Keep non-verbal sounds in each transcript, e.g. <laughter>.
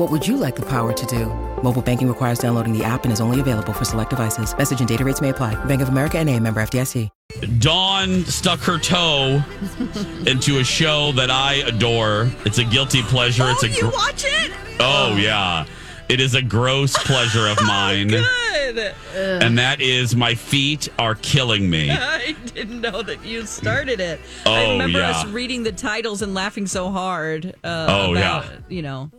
What would you like the power to do? Mobile banking requires downloading the app and is only available for select devices. Message and data rates may apply. Bank of America and a member FDIC. Dawn stuck her toe into a show that I adore. It's a guilty pleasure. Oh, it's a you watch it? Oh yeah. It is a gross pleasure of <laughs> mine. Good. And that is my feet are killing me. <laughs> I didn't know that you started it. Oh, I remember yeah. us reading the titles and laughing so hard. Uh, Oh, about, yeah. You know.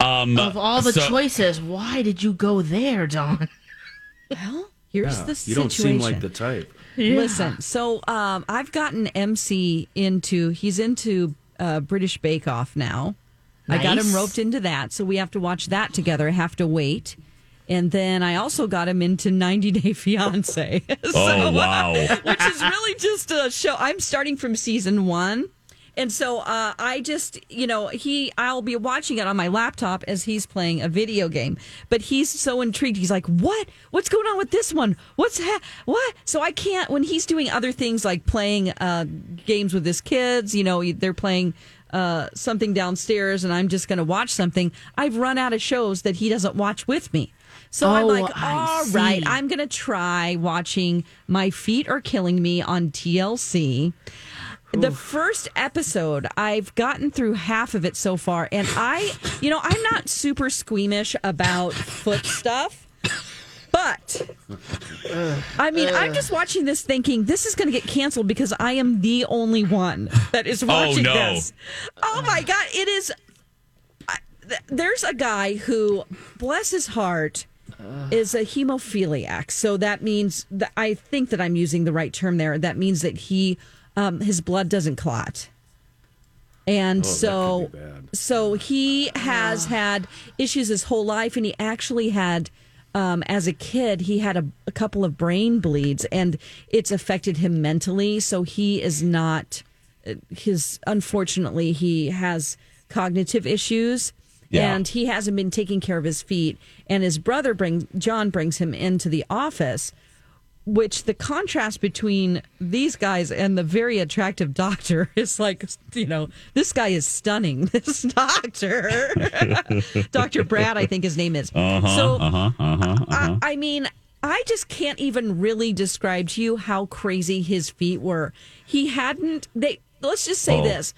Um Of all the so- choices, why did you go there, Dawn? Well, here's Yeah, the you don't seem like the type. Listen, so um, I've gotten MC into. He's into uh, British Bake Off now. I got him roped into that, so we have to watch that together. I have to wait. And then I also got him into 90 Day Fiance. <laughs> Oh wow. <laughs> which is really just a show. I'm starting from season one. And so uh, I just, you know, he, I'll be watching it on my laptop as he's playing a video game. But he's so intrigued. He's like, "What? What's going on with this one? What's ha- what?" So I can't when he's doing other things like playing uh, games with his kids. You know, they're playing uh, something downstairs, and I'm just going to watch something. I've run out of shows that he doesn't watch with me. So I'm Oh, like, all right. I'm going to try watching My Feet Are Killing Me on TLC. The first episode, I've gotten through half of it so far, and I, you know, I'm not super squeamish about foot stuff, but I mean, I'm just watching this thinking this is going to get canceled because I am the only one that is oh, watching no. this. Oh my God, it is. I- There's a guy who, bless his heart, is a hemophiliac. So that means that I think that I'm using the right term there. That means that he, um, his blood doesn't clot. And Oh, so, could be bad. so he has had issues his whole life, and he actually had, um, as a kid, he had a, a couple of brain bleeds, and it's affected him mentally. So he is not uh, his. Unfortunately, he has cognitive issues, Yeah. and he hasn't been taking care of his feet. And his brother brings John brings him into the office which the contrast between these guys and the very attractive doctor <laughs> is like, you know, this guy is stunning. <laughs> This doctor, <laughs> Dr. Brad, I think his name is. Uh-huh, so, uh-huh, uh-huh, uh-huh. I, I mean, I just can't even really describe to you how crazy his feet were. He hadn't, they, let's just say Oh. this.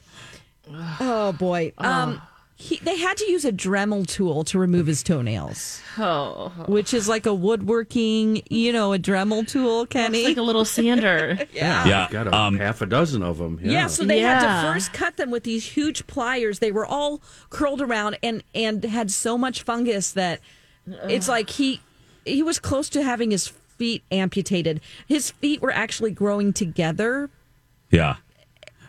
Oh boy. Um, he, they had to use a Dremel tool to remove his toenails, Oh, which is like a woodworking, you know, a Dremel tool, Kenny. it's like a little <laughs> sander. yeah. Yeah, got a, um, half a dozen of them. Yeah. Yeah, so they had to first cut them with these huge pliers. They were all curled around and and had so much fungus that it's like he he was close to having his feet amputated. His feet were actually growing together. Yeah.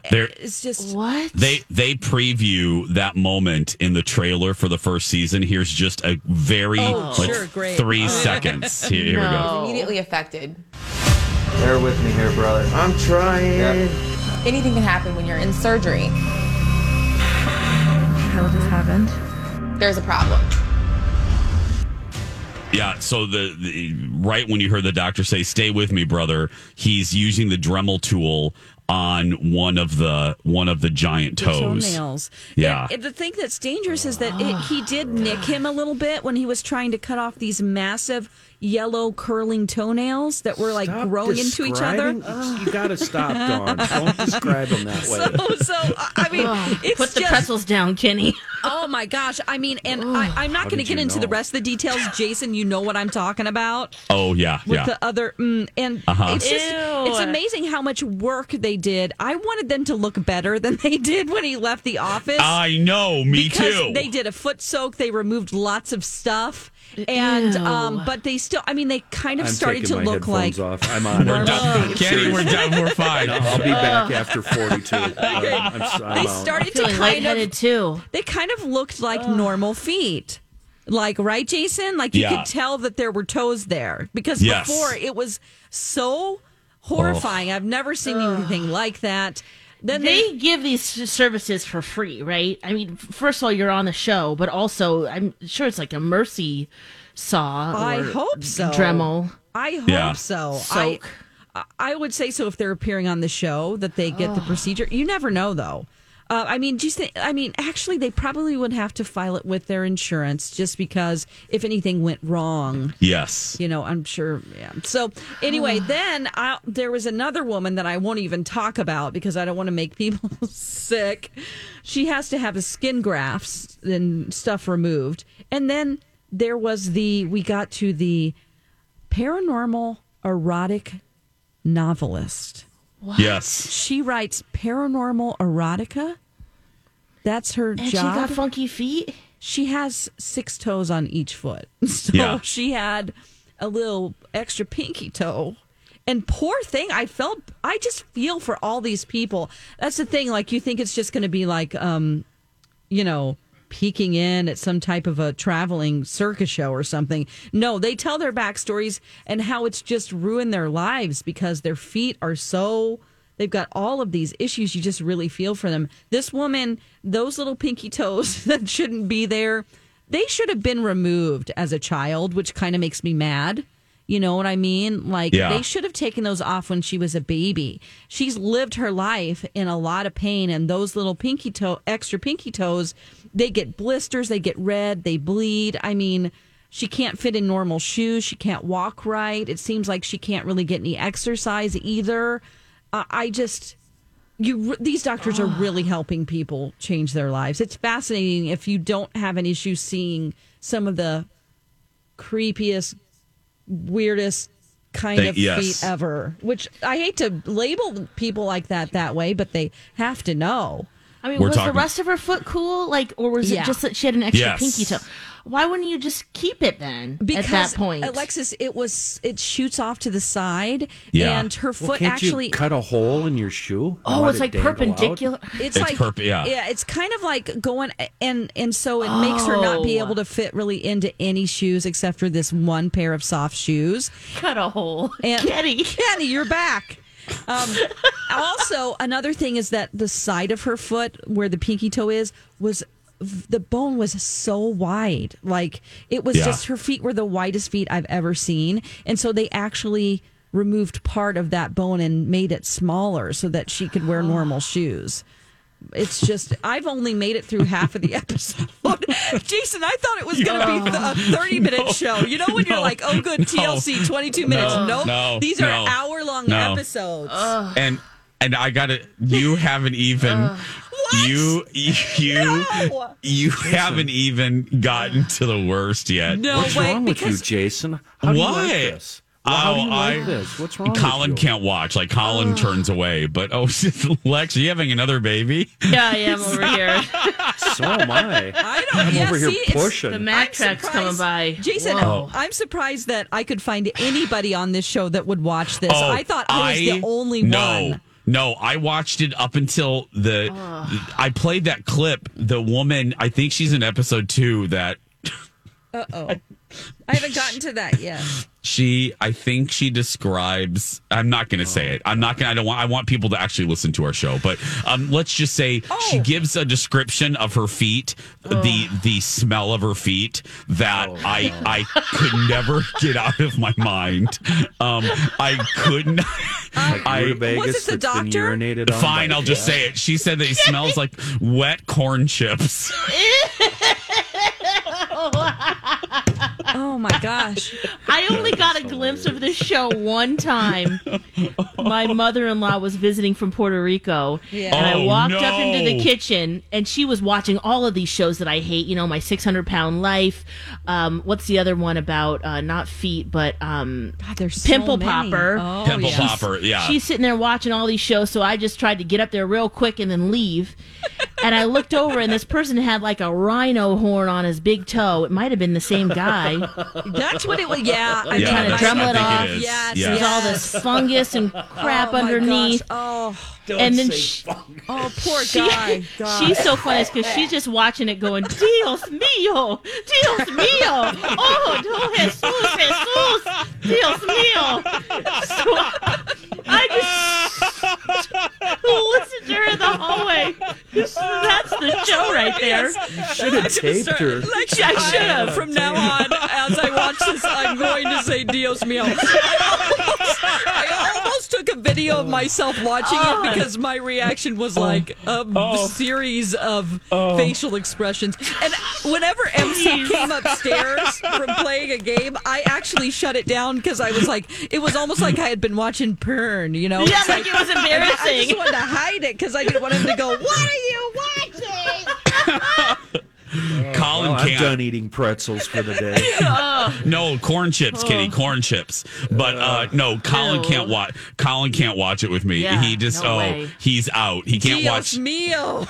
There It's just What? they they preview that moment in the trailer for the first season. Here's just a very Oh, like sure, great. three <laughs> seconds. Here, here we go. Immediately affected. Bear with me here, brother. I'm trying. Anything can happen when you're in surgery. How just happened? There's a problem. Yeah, so the, the right when you heard the doctor say "Stay with me, brother," he's using the Dremel tool on one of the one of the giant toes. toenails. Yeah. And the thing that's dangerous is that it, he did nick him a little bit when he was trying to cut off these massive, yellow curling toenails that were like Stop growing into each other. You got to stop, Dawn. Don't describe them that <laughs> way. So, so I mean, it's Put the just, pretzels down, Kenny. Oh my gosh! I mean, and I, I'm not going to get you into the rest of the details. <gasps> Jason, you know what I'm talking about Oh yeah, with yeah. the other, mm, and Uh-huh. it's just Ew. it's amazing how much work they did. I wanted them to look better than they <laughs> did when he left the office. I know, me because too. They did a foot soak. They removed lots of stuff, and Ew. um, but they still. I mean, they kind of I'm started taking to my look like. headphones off. I'm on. we're it. done. Kenny, we're <laughs> done. We're fine. I'll be back after 42. <laughs> Uh, I'm, s- I'm They out. started to Feeling kind lightheaded of. too. They kind of looked like normal feet. Like right, Jason. Like you Yeah. could tell that there were toes there because Yes. before it was so horrifying. I've never seen anything like that. Then They give these services for free, right? I mean, first of all, you're on the show, but also, I'm sure it's like a mercy saw. I or hope so. Dremel. I hope Yeah. so. Soak. I, I would say so if they're appearing on the show that they get the procedure. You never know though. Uh, I mean, just think, I mean, actually, they probably would have to file it with their insurance just because if anything went wrong, Yes. you know, I'm sure. Yeah. So anyway, <sighs> then I, there was another woman that I won't even talk about because I don't want to make people <laughs> sick. She has to have a skin grafts and stuff removed, and then there was the we got to the paranormal erotic novelist. Yes. She writes paranormal erotica. That's her And she job got funky feet. she has six toes on each foot. <laughs> So Yeah. she had a little extra pinky toe. And poor thing, I felt I just feel for all these people. That's the thing, like you think it's just gonna be like um, you know, peeking in at some type of a traveling circus show or something. No, they tell their backstories and how it's just ruined their lives because their feet are so they've got all of these issues you just really feel for them. This woman, those little pinky toes <laughs> that shouldn't be there, they should have been removed as a child, which kind of makes me mad. You know what I mean? Like Yeah. they should have taken those off when she was a baby. She's lived her life in a lot of pain, and those little pinky toe, extra pinky toes, they get blisters, they get red, they bleed. I mean, she can't fit in normal shoes. She can't walk right. It seems like she can't really get any exercise either. Uh, I just, you, these doctors are really <sighs> helping people change their lives. It's fascinating if you don't have an issue seeing some of the creepiest, weirdest kind They- of yes. feet ever. Which I hate to label people like that that way, but they have to know. I mean, We're was talking- the rest of her foot cool? Like, or was Yeah. it just that she had an extra Yes. pinky toe? Why wouldn't you just keep it then Because at that point? Alexis, it was it shoots off to the side, Yeah. and her Well, foot can't actually you cut a hole in your shoe? oh, it's like dangle out? perpendicular. It's, It's like perp- yeah. it's kind of like going and and so it makes her not be Oh. able to fit really into any shoes except for this one pair of soft shoes. Cut a hole. And Kenny. <laughs> Kenny, you're back. Um, also, another thing is that the side of her foot, where the pinky toe is, was the bone was so wide. Like it was Yeah. just her feet were the widest feet I've ever seen, and so they actually removed part of that bone and made it smaller so that she could wear normal <gasps> shoes. It's just I've only made it through half of the <laughs> episode. <laughs> Jason, I thought it was going to be a 30 minute show. You know when you're like, "Oh good, TLC 22 minutes." No, nope. no, These are no, hour long no. episodes. And and I got it. You <laughs> haven't even. Uh, you you No. you haven't even gotten to the worst yet. no What's way wrong with you, because Jason? How do you Why? like this? Well, how oh, do Oh, you like I- this? What's wrong Colin with you? can't watch. Like Colin turns away. But oh, <laughs> Lex, are you having another baby? Yeah, I am over <laughs> here. So am I. I don't I'm yeah, over here see, it's- pushing. The Mack I'm truck's coming by. Jason, Whoa. I'm surprised that I could find anybody on this show that would watch this. Oh, I thought I was the only no, one. No, I watched it up until the. I played that clip. The woman, I think she's in episode two. That Uh oh. <laughs> I haven't gotten to that yet. she, I think she describes. I'm not going to say it. I'm not going. to I don't want. I want people to actually listen to our show. But um, let's just say she Oh. gives a description of her feet, the the smell of her feet that I I could never <laughs> get out of my mind. Um, I couldn't. Like I- rutabagas Was it the doctor? urinated on Fine, I'll just cats. say it. She said that he smells like wet corn chips. <laughs> <laughs> Oh my gosh. I only got a glimpse of this show one time. My mother in law was visiting from Puerto Rico. Yeah. And I Oh, walked up no. into the kitchen and she was watching all of these shows that I hate. You know, My 600 Pound Life. Um, what's the other one about? Uh, not feet, but um, God, there's so Pimple many. Popper. Oh, Pimple yeah. Popper, yeah. She's sitting there watching all these shows, so I just tried to get up there real quick and then leave. And I looked over, and this person had like a rhino horn on his big toe. It might have been the same guy. That's what it was. Yeah. I Yeah, trying to that's- drum it off. is. Yes, Yes. There's all this fungus and crap Oh, my underneath. gosh. Oh, and then she, oh, poor she- guy. God. <laughs> she's so funny because she's just watching it going, Dios mío, Dios mío, oh, no, Jesús, Jesús, Dios mío. So I just listened to her in the hallway. That's the show right there. Should have taped her. Like, I should have. From now on, as I watch this, I'm going to say Dios mío. I almost, I almost took a video of myself watching it because my reaction was like a series of facial expressions. And whenever MSA came upstairs from playing a game, I actually shut it down because I was like, it was almost like I had been watching porn, you know? Yeah, It's like it was embarrassing. I just wanted to hide it because I didn't want him to go, What are you watching? Colin Well, I'm can't. done eating pretzels for the day. <laughs> No corn chips, Kitty, corn chips. But uh, no, Colin Ew. can't watch. Colin can't watch it with me. Yeah, he just no oh, way. he's out. He can't Dios watch. mío.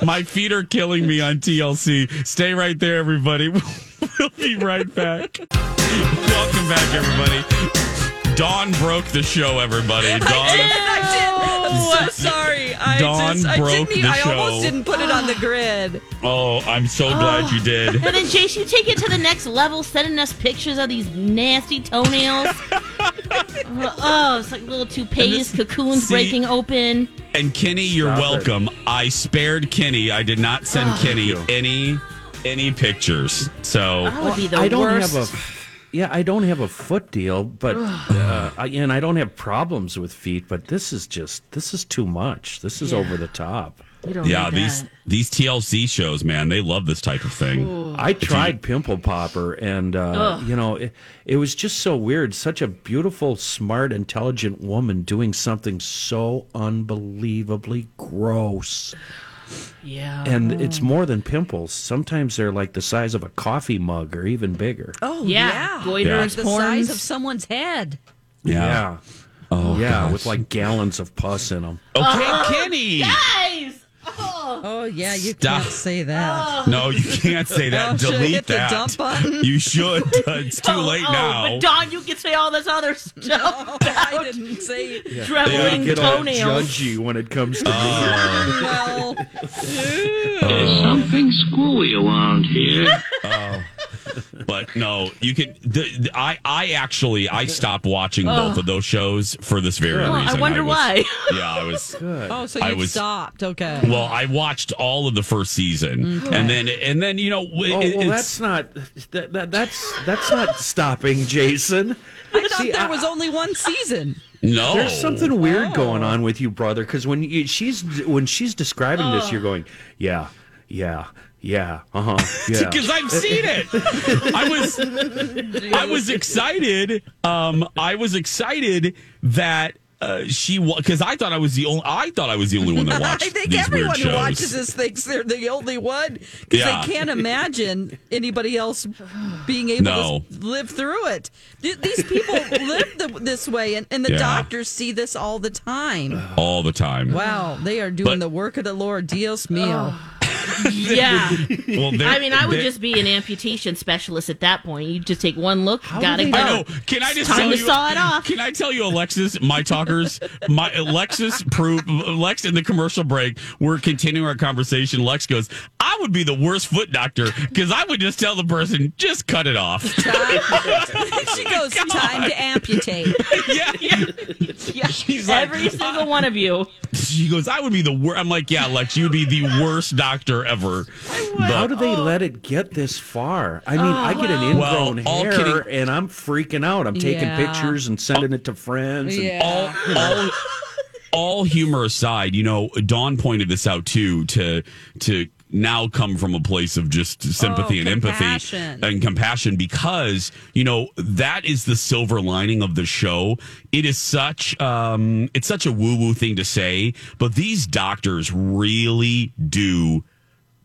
<laughs> My feet are killing me on TLC. Stay right there, everybody. <laughs> We'll be right back. Welcome back, everybody. Dawn broke the show, everybody. Dawn. I did. I'm sorry. I Dawn just I broke didn't. the I show. almost didn't put it on the grid. Oh, I'm so glad you did. And then, Jace, you take it to the next level, sending us pictures of these nasty toenails. <laughs> oh, it's like little toupees, cocoons see- breaking open. And Kenny, you're Stop it. welcome. I spared Kenny. I did not send ah. Kenny any any pictures. So That would be the I don't worst. have a. Yeah, I don't have a foot deal, but uh, I, and I don't have problems with feet. But this is just this is too much. This is Yeah. over the top. Yeah, these that. these TLC shows, man, they love this type of thing. I tried Pimple Popper, and uh, you know, it, it was just so weird. Such a beautiful, smart, intelligent woman doing something so unbelievably gross. Yeah. And it's more than pimples. Sometimes they're like the size of a coffee mug or even bigger. Oh Yeah, goiters, the size of someone's head. Yeah. Oh, yeah, gosh. with like gallons of pus in them. Oh. Okay, Kenny. Guys! <laughs> Oh yeah, you Stop. can't say that. Oh. No, you can't say that. Oh, should I Delete hit the that. dump button? You should. <laughs> It's too oh, late oh, now. But Dawn, you can say all this other stuff. I didn't say. Trembling <laughs> Get all toenails. judgy when it comes to Oh. Well, uh, Something screwy around here. Uh, but no, you can. The, the- I I actually I stopped watching oh. both of those shows for this very Well, reason. I wonder was- why. Yeah, I was. oh, so I you was- stopped. Okay. Well, I watched all of the first season, and then and then you know it, Oh, well, it's that's not that, that, that's that's not stopping, Jason. I thought See, there I- was only one season. no. There's something weird Oh. going on with you, brother. Because when you, she's when she's describing this, you're oh. going, yeah, yeah, yeah, uh huh, <laughs> yeah. because I've seen it. I was I was excited. Um, I was excited that uh, she because I thought I was the only I thought I was the only one that <laughs> watched I think these everyone weird who watches this thinks they're the only one because Yeah. they can't imagine anybody else being able No. to live through it. These people live the, this way, and, and the Yeah. doctors see this all the time. all the time. Wow, they are doing But- the work of the Lord. Dios mío. <laughs> yeah. Well, they're- I mean, I would just be an amputation specialist at that point. You just take one look, gotta do go. they- I know. Can I just Time tell to you? saw it off. Can I tell you, Alexis, my talkers, my Alexis, prove Lex in the commercial break. We're continuing our conversation. Lex goes, "I would be the worst foot doctor because I would just tell the person just cut it off." <laughs> she goes, time to amputate. <laughs> yeah, yeah. Yeah. She's like, Every single one of you. She goes, "I would be the worst." I'm like, "Yeah, Lex, you'd be the worst doctor ever." How do they oh. let it get this far? I mean, I get an oh, Well, ingrown all hair kidding- and I'm freaking out. I'm taking Yeah. pictures and sending it to friends. and- Yeah. all all all humor aside, you know, Dawn pointed this out too to to now come from a place of just sympathy Oh, and empathy and compassion because you know that is the silver lining of the show. It is such um, it's such a woo woo thing to say, but these doctors really do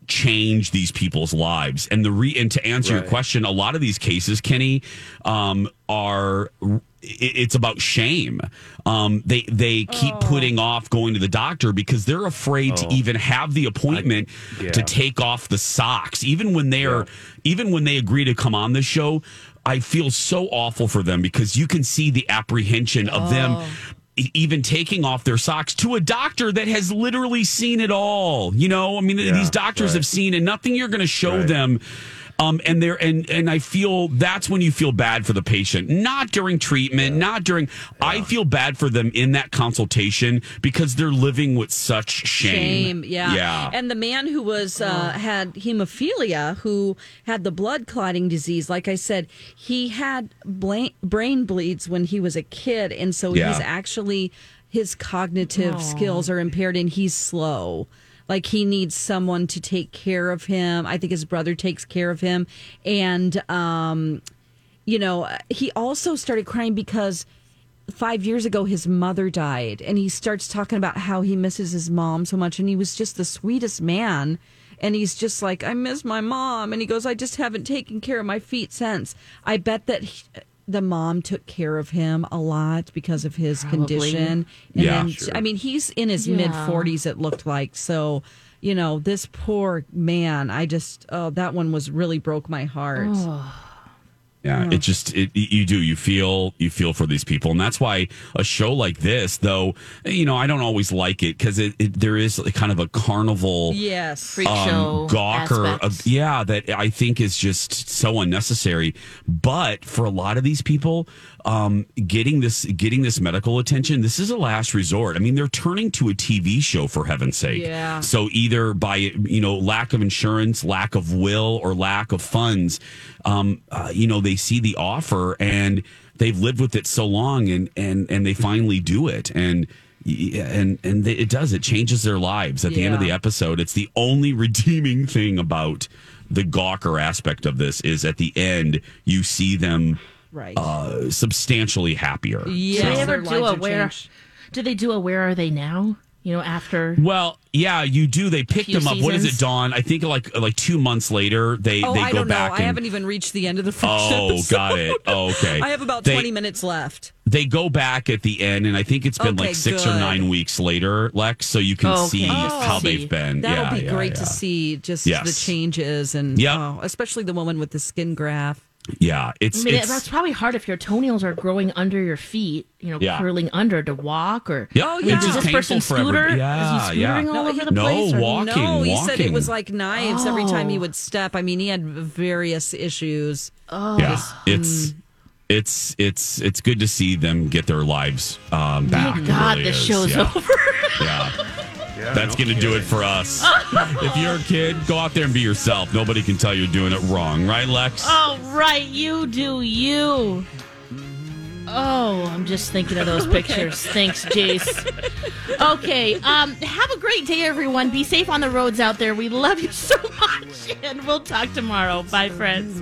change these people's lives. And the re and to answer your question, a lot of these cases, Kenny, um, are it's about shame. Um, they they keep Oh. putting off going to the doctor because they're afraid to even have the appointment yeah. to take off the socks, even when they are even when they agree to come on the show. I feel so awful for them because you can see the apprehension of them e- even taking off their socks to a doctor that has literally seen it all. You know, I mean, these doctors right. have seen and nothing you're going to show Right. them. Um, and they're and and I feel that's when you feel bad for the patient, not during treatment, not during. I feel bad for them in that consultation because they're living with such shame. Shame, yeah. yeah. And the man who was uh, had hemophilia, who had the blood clotting disease, like I said, he had bla- brain bleeds when he was a kid, and so Yeah. he's actually his cognitive skills are impaired, and he's slow. Like he needs someone to take care of him. I think his brother takes care of him, and um, you know, he also started crying because five years ago his mother died. And he starts talking about how he misses his mom so much. And he was just the sweetest man. And he's just like i miss my mom. And he goes i just haven't taken care of my feet since. I bet that he, the mom took care of him a lot because of his condition. And Yeah, then, sure. i mean he's in his Yeah. mid 40s it looked like. So you know this poor man i just oh that one was really broke my heart Yeah, it just it, you do you feel you feel for these people, and that's why a show like this, though, you know, I don't always like it because it, it there is kind of a carnival yes. Freak show um, gawker of, yeah that i think is just so unnecessary. But for a lot of these people um, getting this getting this medical attention this is a last resort. I mean they're turning to a tv show for heaven's sake. Yeah. so either by you know lack of insurance lack of will or lack of funds um, uh, you know they see the offer and they've lived with it so long and and and they finally do it. And and and they, it does. It changes their lives at the end of the episode. It's the only redeeming thing about the gawker aspect of this is at the end you see them right uh, substantially happier yes Do they ever do a where? Do they do a where are they now? You know, after well yeah you do they pick them up what is it dawn i think like like two months later they Oh, they I go don't know. back I and haven't even reached the end of the first oh episode. got it oh, okay <laughs> I have about They- 20 minutes left. they go back at the end and i think it's been Okay, like six or nine weeks later lex so you can Oh, okay. see Oh. how See. they've been That'll yeah, be yeah, great yeah. to see just Yes. the changes and Yep. oh, especially the woman with the skin graft. Yeah it's, I mean, it's that's probably hard if your toenails are growing under your feet, you know, Yeah. curling under to walk or. Yep. Oh, I mean, yeah. It's does this person scooter? everybody. Is Yeah, he yeah. all No, over he- the No, place? or- walking. no, he said it was like knives every time he Oh. would step. I mean, he had various issues. Oh, yeah it's mm. it's it's it's good to see them get their lives um back Thank God really this is. show's yeah. <laughs> over. yeah that's gonna do it for us <laughs> if you're a kid go out there and be yourself nobody can tell you're doing it wrong right lex Oh, right. You do you. Oh, I'm just thinking of those <laughs> pictures. Thanks, Jace. Okay. Um, have a great day, everyone. Be safe on the roads out there. We love you <laughs> so much. And we'll talk tomorrow. Bye, friends.